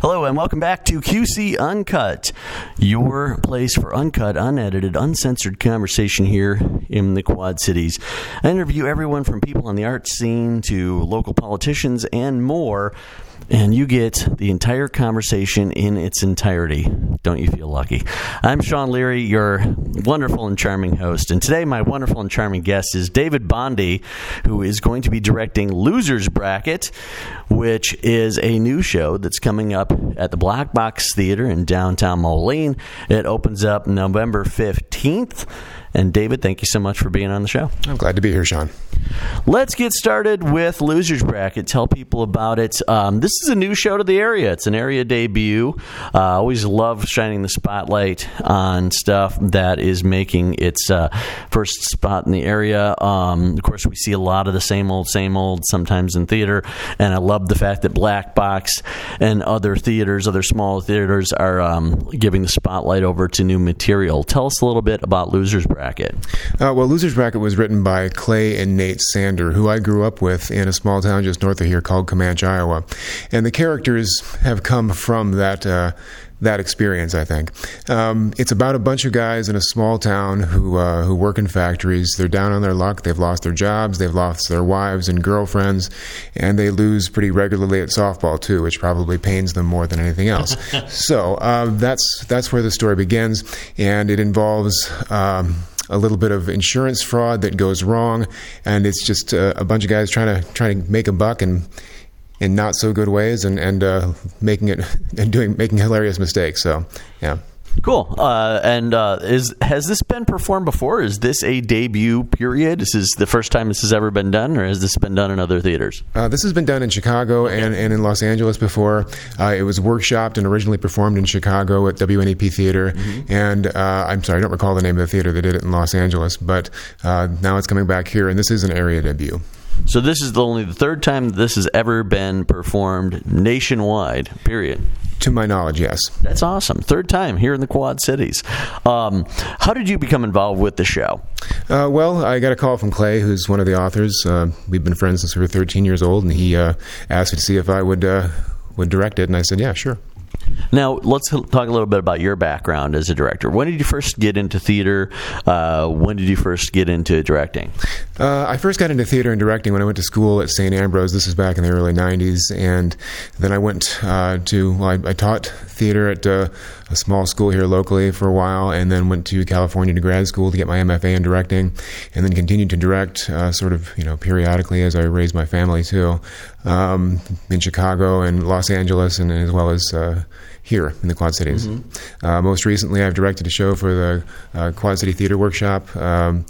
Hello, and welcome back to QC Uncut, your place for uncut, unedited, uncensored conversation here in the Quad Cities. I interview everyone from people on the arts scene to local politicians and more and you get the entire conversation in its entirety. Don't you feel lucky? I'm Sean Leary, your wonderful and charming host, and today my wonderful and charming guest is David Bondi, who is going to be directing Losers Bracket, which is a new show that's coming up at the Black Box Theater in downtown Moline. It opens up November 15th. And David, thank you so much for being on the show. I'm glad to be here, Sean. Let's get started with Losers Bracket. Tell people about it. Um, this is a new show to the area. It's an area debut. Uh, I uh, always love shining the spotlight on stuff that is making its uh, first spot in the area. Um, of course, we see a lot of the same old, same old sometimes in theater, and I love the fact that Black Box and other theaters, other small theaters, are um, giving the spotlight over to new material. Tell us a little bit about Losers Bracket. Bracket? Uh, well, Losers Bracket was written by Clay and Nate Sander, who I grew up with in a small town just north of here called Comanche, Iowa. And the characters have come from that. Uh, that experience, I think. Um, it's about a bunch of guys in a small town who uh, who work in factories. They're down on their luck. They've lost their jobs. They've lost their wives and girlfriends, and they lose pretty regularly at softball too, which probably pains them more than anything else. so uh, that's that's where the story begins, and it involves. Um, a little bit of insurance fraud that goes wrong, and it's just uh, a bunch of guys trying to trying to make a buck and in not so good ways and and uh, making it and doing making hilarious mistakes. So yeah. Cool. Uh, and uh, is has this been performed before? Is this a debut period? This is the first time this has ever been done, or has this been done in other theaters? Uh, this has been done in Chicago and, and in Los Angeles before. Uh, it was workshopped and originally performed in Chicago at WNEP Theater. Mm-hmm. And uh, I'm sorry, I don't recall the name of the theater that did it in Los Angeles, but uh, now it's coming back here, and this is an area debut. So this is the only the third time this has ever been performed nationwide. Period. To my knowledge, yes. That's awesome. Third time here in the Quad Cities. Um, how did you become involved with the show? Uh, well, I got a call from Clay, who's one of the authors. Uh, we've been friends since we were 13 years old, and he uh, asked me to see if I would uh, would direct it, and I said, yeah, sure. Now, let's talk a little bit about your background as a director. When did you first get into theater? Uh, when did you first get into directing? Uh, I first got into theater and directing when I went to school at St. Ambrose. This was back in the early 90s. And then I went uh, to, well, I, I, taught theater at uh, a small school here locally for a while, and then went to California to grad school to get my MFA in directing, and then continued to direct uh, sort of, you know, periodically as I raised my family too, um, in Chicago and Los Angeles, and as well as uh, here in the Quad Cities. Mm-hmm. Uh, most recently, I've directed a show for the uh, Quad City Theater Workshop. Um,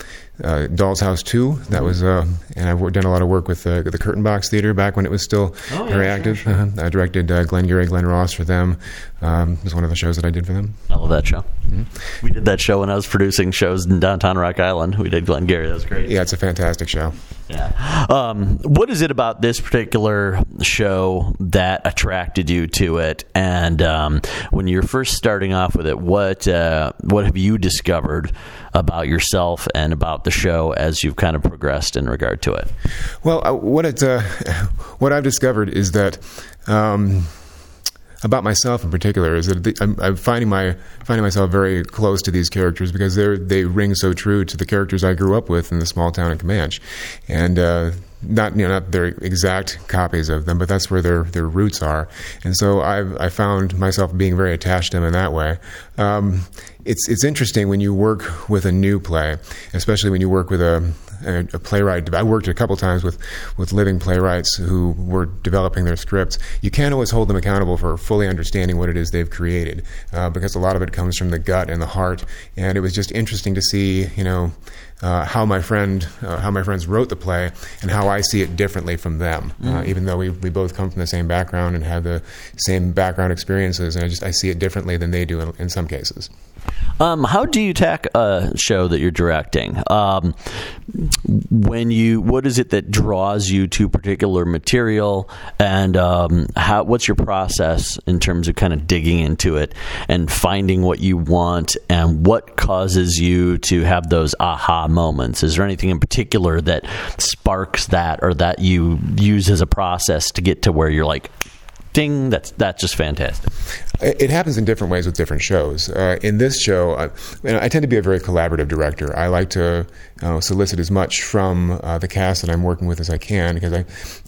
uh, Doll's House 2. That mm-hmm. was, uh, and I've done a lot of work with uh, the Curtain Box Theater back when it was still oh, very yeah, active. Sure, sure. Uh-huh. I directed uh, Glenn Gary, Glen Ross for them. Um, it was one of the shows that I did for them. I love that show. Mm-hmm. We did that show when I was producing shows in downtown Rock Island. We did Glengarry. That was great. Yeah, it's a fantastic show. Yeah. Um, what is it about this particular show that attracted you to it? And um, when you're first starting off with it, what uh, what have you discovered about yourself and about the show as you've kind of progressed in regard to it? Well, uh, what it uh, what I've discovered is that. Um, about myself in particular is that the, I'm, I'm, finding my finding myself very close to these characters because they they ring so true to the characters I grew up with in the small town of Comanche, and uh, not you know not their exact copies of them, but that's where their their roots are. And so I've I found myself being very attached to them in that way. Um, it's it's interesting when you work with a new play, especially when you work with a a, a playwright. I worked a couple times with, with living playwrights who were developing their scripts. You can't always hold them accountable for fully understanding what it is they've created uh, because a lot of it comes from the gut and the heart. And it was just interesting to see, you know, uh, how my friend, uh, how my friends wrote the play, and how I see it differently from them. Uh, mm. even though we, we both come from the same background and have the same background experiences, and I just I see it differently than they do in, in some cases. Um, how do you tack a show that you're directing? Um, when you, what is it that draws you to particular material, and um, how? What's your process in terms of kind of digging into it and finding what you want, and what causes you to have those aha moments? Is there anything in particular that sparks that, or that you use as a process to get to where you're like, ding, that's that's just fantastic. It happens in different ways with different shows. Uh, in this show, I, I, tend to be a very collaborative director. I like to uh, solicit as much from uh, the cast that I'm working with as I can because I,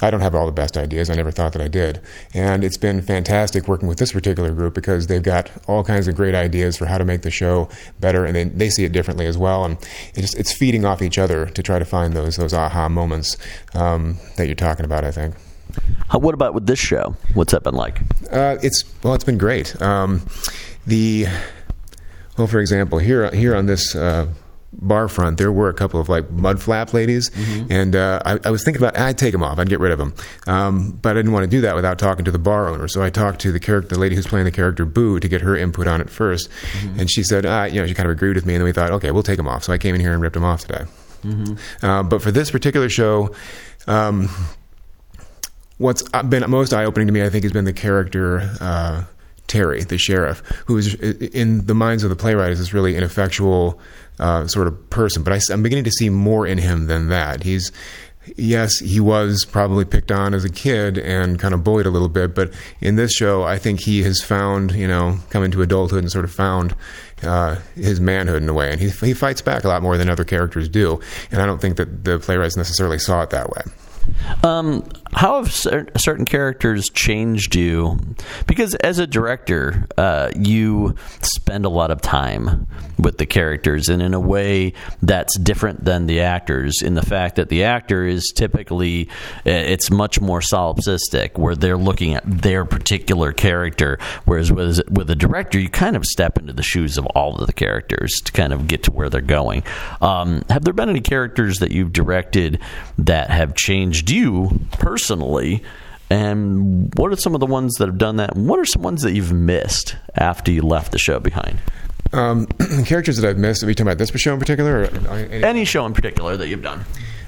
I don't have all the best ideas. I never thought that I did. And it's been fantastic working with this particular group because they've got all kinds of great ideas for how to make the show better, and they, they see it differently as well. And it just, it's feeding off each other to try to find those, those aha moments um, that you're talking about, I think. How, what about with this show? What's that been like? Uh, it's well, it's been great. Um, the well, for example, here here on this. Uh, bar front, there were a couple of like mud flap ladies, mm-hmm. and uh, I, I, was thinking about I'd take them off, I'd get rid of them, um, but I didn't want to do that without talking to the bar owner. So I talked to the character, the lady who's playing the character Boo, to get her input on it 1st mm-hmm. and she said, uh, you know, she kind of agreed with me, and then we thought, okay, we'll take them off. So I came in here and ripped them off today. Mm-hmm. Uh, but for this particular show. Um, what's been most eye opening to me, I think, has been the character uh, Terry, the sheriff, who is in the minds of the playwright is this really ineffectual uh, sort of person. But I, am beginning to see more in him than that. He's yes, he was probably picked on as a kid and kind of bullied a little bit, but in this show, I think he has found, you know, come into adulthood and sort of found uh, his manhood in a way, and he, he fights back a lot more than other characters do. And I don't think that the playwrights necessarily saw it that way. Um, how have certain characters changed you? Because as a director, uh, you spend a lot of time with the characters, and in a way that's different than the actors. In the fact that the actor is typically it's much more solipsistic, where they're looking at their particular character, whereas with with a director, you kind of step into the shoes of all of the characters to kind of get to where they're going. Um, have there been any characters that you've directed that have changed you personally? Personally. And what are some of the ones that have done that? And what are some ones that you've missed after you left the show behind? Um, characters that I've missed. Are we talking about this show in particular? any? any? show in particular that you've done?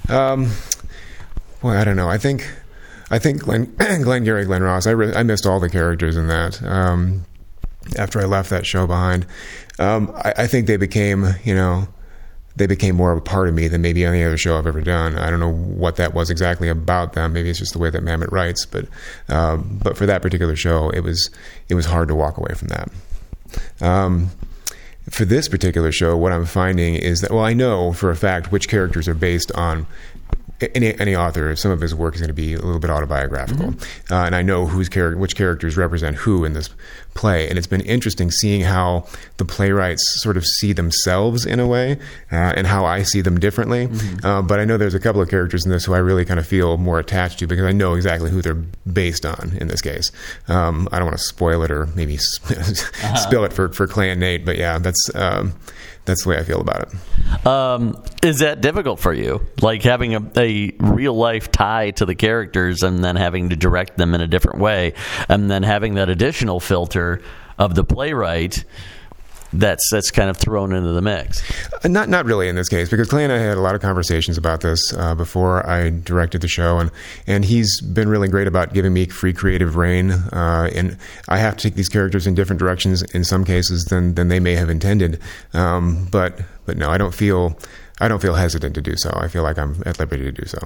Um, well, I don't know. I think I think Glenn, Glenn Gary, Glen Ross. I, re- I missed all the characters in that. Um, after I left that show behind, um, I, I, think they became, you know, they became more of a part of me than maybe any other show I've ever done. I don't know what that was exactly about them. Maybe it's just the way that Mamet writes, but um, but for that particular show, it was it was hard to walk away from that. Um, for this particular show, what I'm finding is that well, I know for a fact which characters are based on any any author, some of his work is going to be a little bit autobiographical, mm-hmm. uh, and I know whose char- which characters represent who in this play, and it's been interesting seeing how the playwrights sort of see themselves in a way, uh, and how I see them differently. Mm-hmm. Uh, but I know there's a couple of characters in this who I really kind of feel more attached to because I know exactly who they're based on in this case. Um, I don't want to spoil it or maybe uh-huh. spill it for for Clay and Nate, but yeah, that's. Um, that's the way I feel about it. Um, is that difficult for you? Like having a, a, real life tie to the characters and then having to direct them in a different way, and then having that additional filter of the playwright that's that's kind of thrown into the mix. Uh, not not really in this case because Clay and I had a lot of conversations about this uh, before I directed the show, and and he's been really great about giving me free creative rein. Uh, and I have to take these characters in different directions in some cases than than they may have intended. Um, but but no, I don't feel I don't feel hesitant to do so. I feel like I'm at liberty to do so.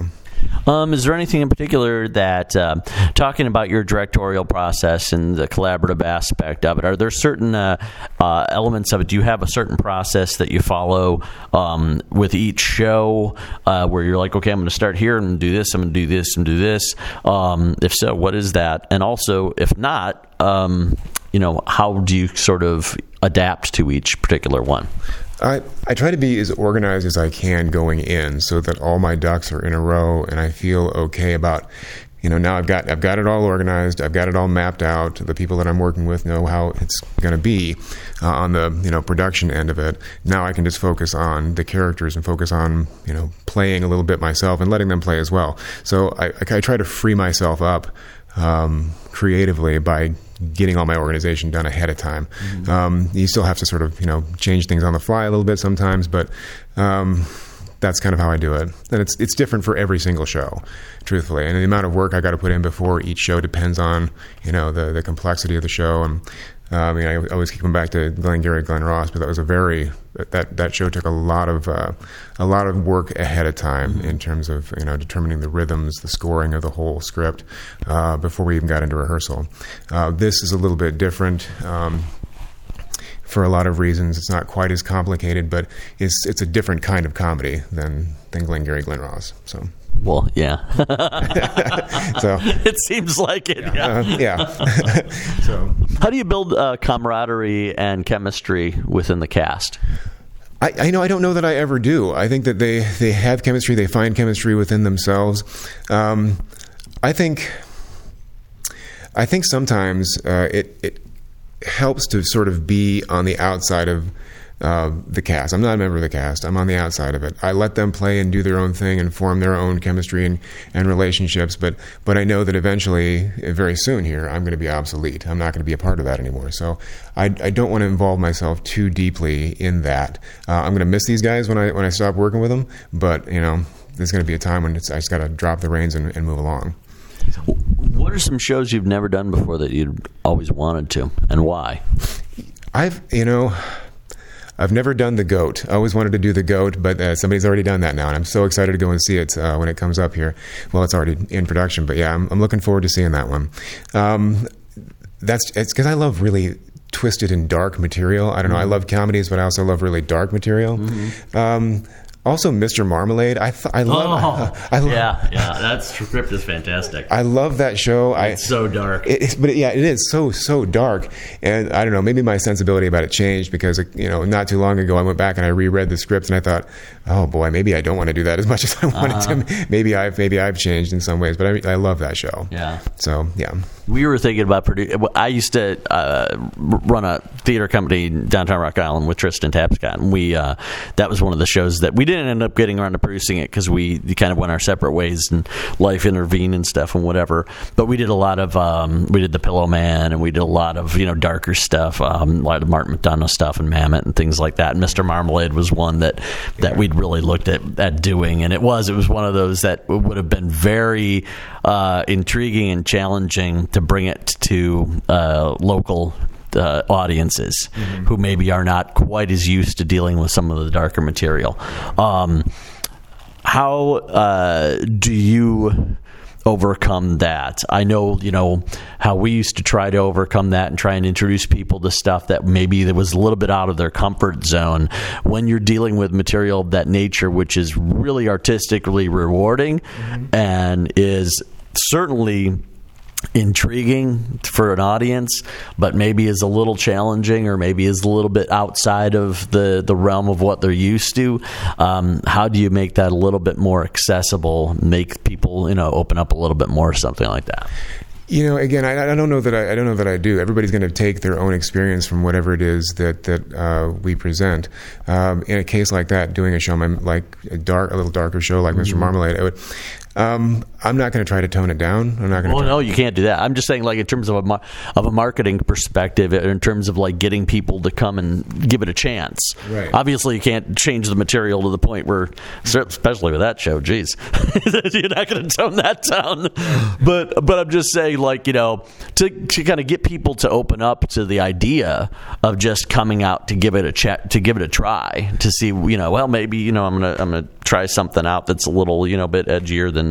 Um, is there anything in particular that, uh, talking about your directorial process and the collaborative aspect of it, are there certain uh, uh, elements of it? Do you have a certain process that you follow um, with each show uh, where you're like, okay, I'm going to start here and do this, I'm going to do this and do this? Um, if so, what is that? And also, if not, um, you know, how do you sort of adapt to each particular one? I, I try to be as organized as I can going in so that all my ducks are in a row and I feel okay about you know now I've got I've got it all organized. I've got it all mapped out. The people that I'm working with know how it's going to be uh, on the you know production end of it. Now I can just focus on the characters and focus on you know playing a little bit myself and letting them play as well. So I, I try to free myself up um, creatively by getting all my organization done ahead of time. Mm-hmm. Um, you still have to sort of you know change things on the fly a little bit sometimes, but um, that's kind of how I do it. And it's it's different for every single show, truthfully. And the amount of work I got to put in before each show depends on you know the the complexity of the show and. Uh, I mean, I always keep coming back to Glengarry, Glen Ross, but that was a very that that show took a lot of uh, a lot of work ahead of time mm-hmm. in terms of you know determining the rhythms, the scoring of the whole script uh, before we even got into rehearsal. Uh, this is a little bit different. Um, for a lot of reasons. It's not quite as complicated, but it's it's a different kind of comedy than than Glengarry Glen Ross. So. Well, yeah. so it seems like it. Yeah. Yeah. Uh, yeah. so, how do you build uh, camaraderie and chemistry within the cast? I, I, know I don't know that I ever do. I think that they they have chemistry. They find chemistry within themselves. Um, I think. I think sometimes uh, it, it helps to sort of be on the outside of uh, the cast. I'm not a member of the cast. I'm on the outside of it. I let them play and do their own thing and form their own chemistry and, and relationships. But but I know that eventually, very soon here, I'm going to be obsolete. I'm not going to be a part of that anymore. So I, I don't want to involve myself too deeply in that. Uh, I'm going to miss these guys when I when I stop working with them. But you know, there's going to be a time when I just got to drop the reins and, and move along. What are some shows you've never done before that you'd always wanted to, and why? I've, you know, I've never done the goat. I always wanted to do the goat, but uh, somebody's already done that now, and I'm so excited to go and see it uh, when it comes up here. Well, it's already in production, but yeah, I'm, I'm looking forward to seeing that one. Um, that's it's because I love really twisted and dark material. I don't know. I mm-hmm. love comedies, but I also love really dark material. Mm-hmm. Um, also, Mr. Marmalade. I th- I love. Oh, I love, yeah, yeah. That script is fantastic. I love that show. It's I, so dark. It, but it, yeah, it is so so dark. And I don't know. Maybe my sensibility about it changed because you know, not too long ago, I went back and I reread the script and I thought, oh boy, maybe I don't want to do that as much as I wanted uh-huh. to. Maybe I've maybe I've changed in some ways, but I, I love that show. Yeah. So yeah. We were thinking about producing. I used to uh, run a theater company downtown Rock Island with Tristan Tapscott, and we uh, that was one of the shows that we didn't end up getting around to producing it because we kind of went our separate ways and life intervened and stuff and whatever. But we did a lot of um, we did the Pillowman and we did a lot of you know darker stuff, um, a lot of Martin McDonagh stuff and Mamet and things like that. And Mr. Marmalade was one that that we'd really looked at at doing, and it was it was one of those that would have been very uh, intriguing and challenging to bring it to uh, local uh, audiences mm-hmm. who maybe are not quite as used to dealing with some of the darker material. Um, how uh, do you overcome that? I know, you know, how we used to try to overcome that and try and introduce people to stuff that maybe that was a little bit out of their comfort zone. When you're dealing with material of that nature, which is really artistically rewarding mm-hmm. and is certainly intriguing for an audience, but maybe is a little challenging or maybe is a little bit outside of the, the realm of what they're used to. Um, how do you make that a little bit more accessible, make people, you know, open up a little bit more, something like that? You know, again, I, I, don't know that I, I, don't know that I do. Everybody's going to take their own experience from whatever it is that that uh, we present. Um, in a case like that, doing a show like a dark, a little darker show like mm-hmm. Mr. Marmalade, I would um, I'm not going to try to tone it down. I'm not going. To. Well, no, you can't do that. I'm just saying, like in terms of a of a marketing perspective, in terms of like getting people to come and give it a chance. Right. Obviously, you can't change the material to the point where, especially with that show, geez, you're not going to tone that down. But but I'm just saying, like you know, to to kind of get people to open up to the idea of just coming out to give it a chat, to give it a try, to see, you know, well, maybe you know, I'm gonna I'm gonna try something out that's a little you know a bit edgier than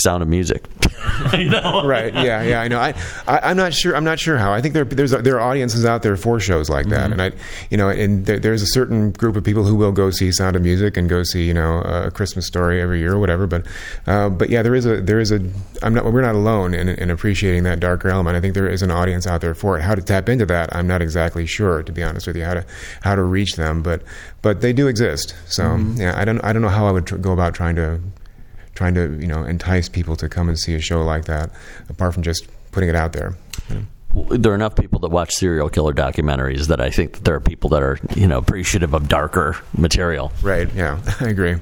Sound of Music. you know? right? Yeah, yeah. I know. I, I am not sure. I'm not sure how. I think there there's there are audiences out there for shows like that, mm-hmm. and I you know, and there, there's a certain group of people who will go see Sound of Music and go see you know a Christmas Story every year or whatever. But uh, but yeah, there is a there is a I'm not we're not alone in, in appreciating that darker element. I think there is an audience out there for it. How to tap into that, I'm not exactly sure to be honest with you. How to how to reach them, but but they do exist. So mm-hmm. yeah, I don't I don't know how I would tr- go about trying to trying to you know entice people to come and see a show like that, apart from just putting it out there. You know? there are enough people that watch serial killer documentaries that I think that there are people that are you know appreciative of darker material. Right. Yeah, I agree.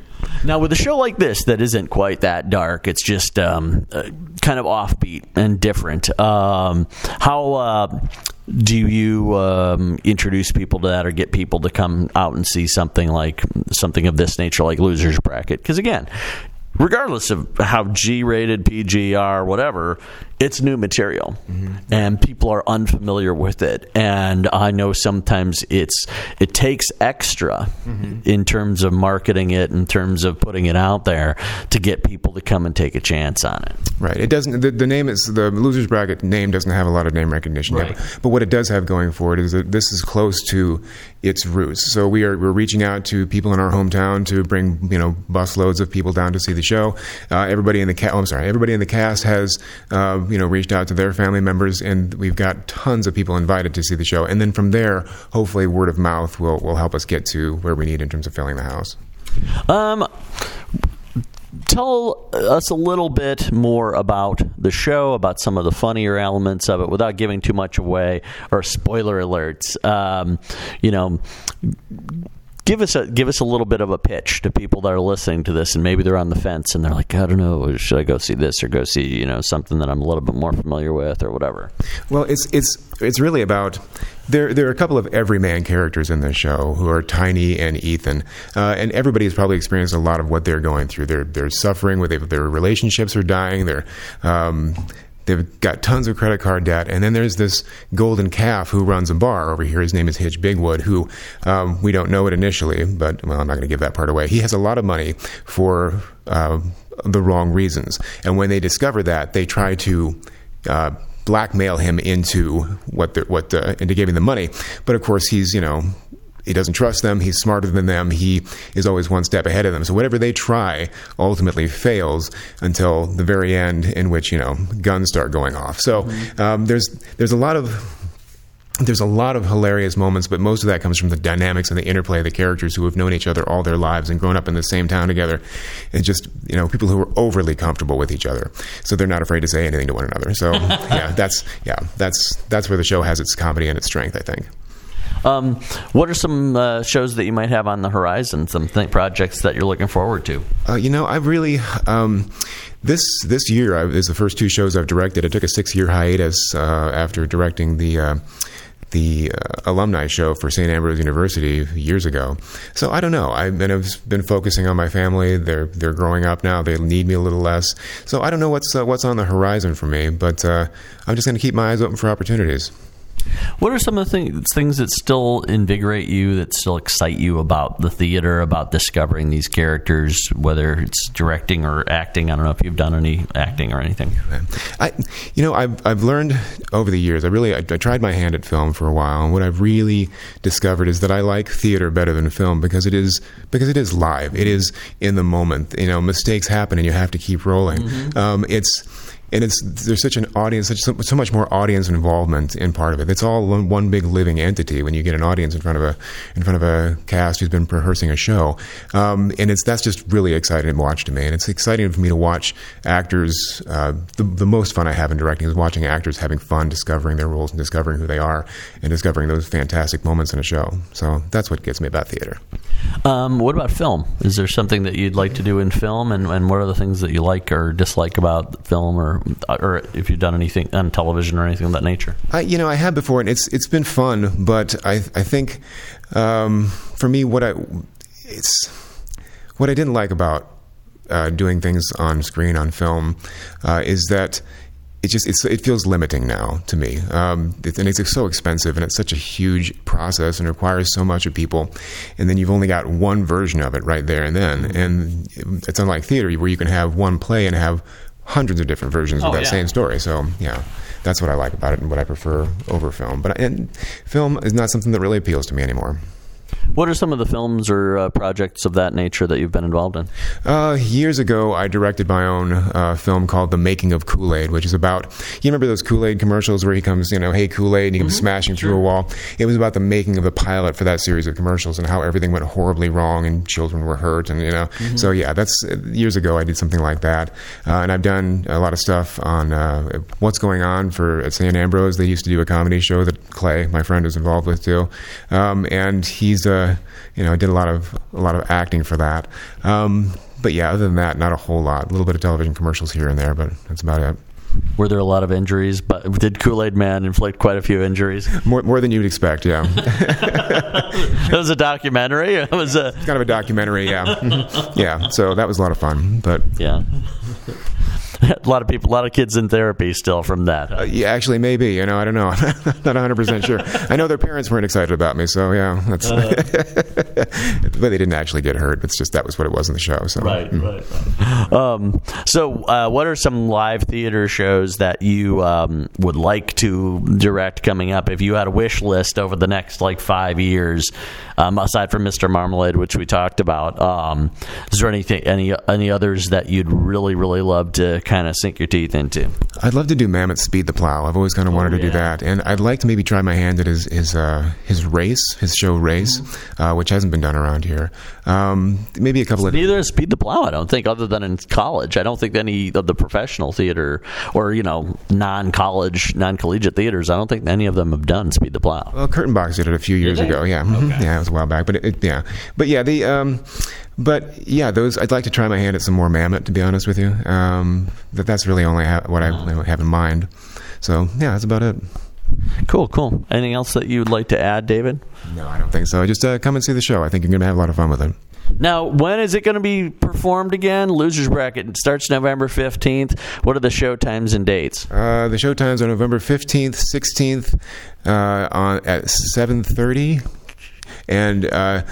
Now, with a show like this that isn't quite that dark, it's just um, uh, kind of offbeat and different. Um, how uh, do you um, introduce people to that, or get people to come out and see something like something of this nature, like Losers Bracket? Because again, regardless of how G-rated, PGR, whatever, it's new material, mm-hmm. and people are unfamiliar with it. And I know sometimes it's it takes extra mm-hmm. in terms of marketing it, in terms of putting it out there to get people to come and take a chance on it. Right. It doesn't. The, the name is the losers bracket name doesn't have a lot of name recognition right. yet. But what it does have going for it is that this is close to its roots. So we are we're reaching out to people in our hometown to bring you know busloads of people down to see the show. Uh, everybody in the cast. Oh, I'm sorry. Everybody in the cast has. Uh, you know reached out to their family members, and we've got tons of people invited to see the show. And then from there, hopefully, word of mouth will will help us get to where we need in terms of filling the house. Um, tell us a little bit more about the show, about some of the funnier elements of it, without giving too much away or spoiler alerts. Um, you know, give us a give us a little bit of a pitch to people that are listening to this and maybe they're on the fence and they're like I don't know should I go see this or go see you know something that I'm a little bit more familiar with or whatever. Well, it's it's it's really about there there are a couple of everyman characters in this show who are Tiny and Ethan, uh, and everybody has probably experienced a lot of what they're going through. They're they're suffering with their relationships are dying. They're um, They've got tons of credit card debt. And then there's this golden calf who runs a bar over here. His name is Hitch Bigwood, who um, we don't know it initially, but well, I'm not going to give that part away. He has a lot of money for uh, the wrong reasons. And when they discover that, they try to. Uh, blackmail him into what the, what the, into giving the money, but of course he's you know he doesn't trust them. He's smarter than them. He is always one step ahead of them. So whatever they try ultimately fails until the very end, in which you know guns start going off. So mm-hmm. um, there's there's a lot of there's a lot of hilarious moments, but most of that comes from the dynamics and the interplay of the characters who have known each other all their lives and grown up in the same town together, and just you know people who are overly comfortable with each other, so they're not afraid to say anything to one another. So yeah, that's yeah, that's that's where the show has its comedy and its strength, I think. Um, what are some uh, shows that you might have on the horizon? Some projects that you're looking forward to? Uh, you know, I've really. Um, this this year I, is the first two shows I've directed. I took a six year hiatus uh, after directing the uh, the uh, alumni show for St. Ambrose University years ago. So I don't know. I've been, I've been focusing on my family. They're they're growing up now. They need me a little less. So I don't know what's uh, what's on the horizon for me. But uh, I'm just going to keep my eyes open for opportunities. What are some of the things, things that still invigorate you, that still excite you about the theater, about discovering these characters, whether it's directing or acting? I don't know if you've done any acting or anything. I, you know, I've I've learned over the years. I really I, I tried my hand at film for a while, and what I've really discovered is that I like theater better than film because it is because it is live. It is in the moment. You know, mistakes happen, and you have to keep rolling. Mm-hmm. Um, it's and it's there's such an audience, such so, much more audience involvement in part of it. It's all one, one, big living entity when you get an audience in front of a in front of a cast who's been rehearsing a show, um, and it's that's just really exciting to watch to me, and it's exciting for me to watch actors. Uh, the, the most fun I have in directing is watching actors having fun, discovering their roles and discovering who they are, and discovering those fantastic moments in a show. So that's what gets me about theater. Um, what about film? Is there something that you'd like to do in film, and, and what are the things that you like or dislike about film or or if you've done anything on television or anything of that nature? I, you know, I have before, and it's it's been fun. But I I think um, for me, what I it's what I didn't like about uh, doing things on screen on film uh, is that it just it feels limiting now to me, um, and it's so expensive, and it's such a huge process, and requires so much of people, and then you've only got one version of it right there and then, and it's unlike theater where you can have one play and have hundreds of different versions oh, of that yeah. same story. So yeah, that's what I like about it and what I prefer over film. But and film is not something that really appeals to me anymore. What are some of the films or uh, projects of that nature that you've been involved in? Uh, years ago, I directed my own uh, film called The Making of Kool Aid, which is about you remember those Kool Aid commercials where he comes, you know, hey Kool Aid, and he comes Mm-hmm. smashing through a wall. It was about the making of the pilot for that series of commercials and how everything went horribly wrong and children were hurt, and you know. Mm-hmm. So yeah, that's years ago. I did something like that, uh, and I've done a lot of stuff on uh, what's going on for at St Ambrose. They used to do a comedy show that Clay, my friend, was involved with too, um, and he's uh, you know, I did a lot of a lot of acting for that. Um, but yeah, other than that, not a whole lot. A little bit of television commercials here and there, but that's about it. Were there a lot of injuries? But did Kool Aid Man inflict quite a few injuries? More, more than you'd expect, yeah. it was a documentary. It was a kind of a documentary, yeah. Yeah, so that was a lot of fun. But yeah. a lot of people, a lot of kids in therapy still from that. uh, yeah, actually, maybe, you know, I don't know. not 100% sure. I know their parents weren't excited about me, so yeah, that's. but they didn't actually get hurt. It's just that was what it was in the show. So Right, right, right. Um, so, uh, what are some live theater shows that you um, would like to direct coming up? If you had a wish list over the next like five years, um, aside from Mr. Marmalade, which we talked about, um, is there anything, any, any others that you'd really, really love to kind of sink your teeth into? I'd love to do Mamet's Speed the Plow. I've always kind of wanted to do that, and I'd like to maybe try my hand at his his uh, his race, his show race, uh, which hasn't been done around here. Um, maybe a couple of Neither is Speed the Plow, I don't think, other than in college. I don't think any of the professional theater or, you know, non college, non collegiate theaters, I don't think any of them have done Speed the Plow. Well, Curtain Box did it a few years ago. Yeah, Mhm. yeah, it was a while back, but it, it, yeah, but yeah, the um, but yeah, those I'd like to try my hand at some more Mamet. To be honest with you, um, that that's really only ha- what I have in mind. So yeah, that's about it. Cool, cool. Anything else that you'd like to add, David? No, I don't think so. Just uh, come and see the show. I think you're going to have a lot of fun with it. Now, when is it going to be performed again? Losers Bracket starts November 15th. What are the show times and dates? Uh, the show times are November fifteenth, sixteenth, uh, on at seven thirty, and uh,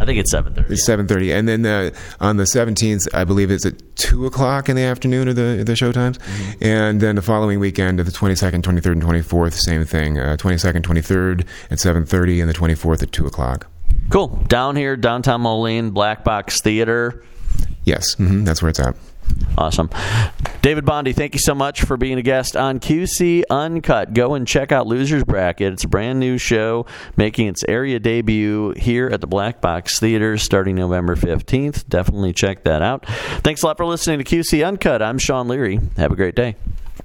I think it's 7:30. it's seven thirty, and then uh, on the seventeenth, I believe it's at two o'clock in the afternoon of the the show times, and then the following weekend, at the twenty second, twenty third, and twenty fourth, same thing. Twenty second, twenty third at seven thirty, and the twenty fourth at two o'clock. Cool. Down here, downtown Moline, Black Box Theater. Yes, hmm that's where it's at. Awesome. David Bondi, thank you so much for being a guest on QC Uncut. Go and check out Losers Bracket. It's a brand new show making its area debut here at the Black Box Theater starting November 15th. Definitely check that out. Thanks a lot for listening to QC Uncut. I'm Sean Leary. Have a great day.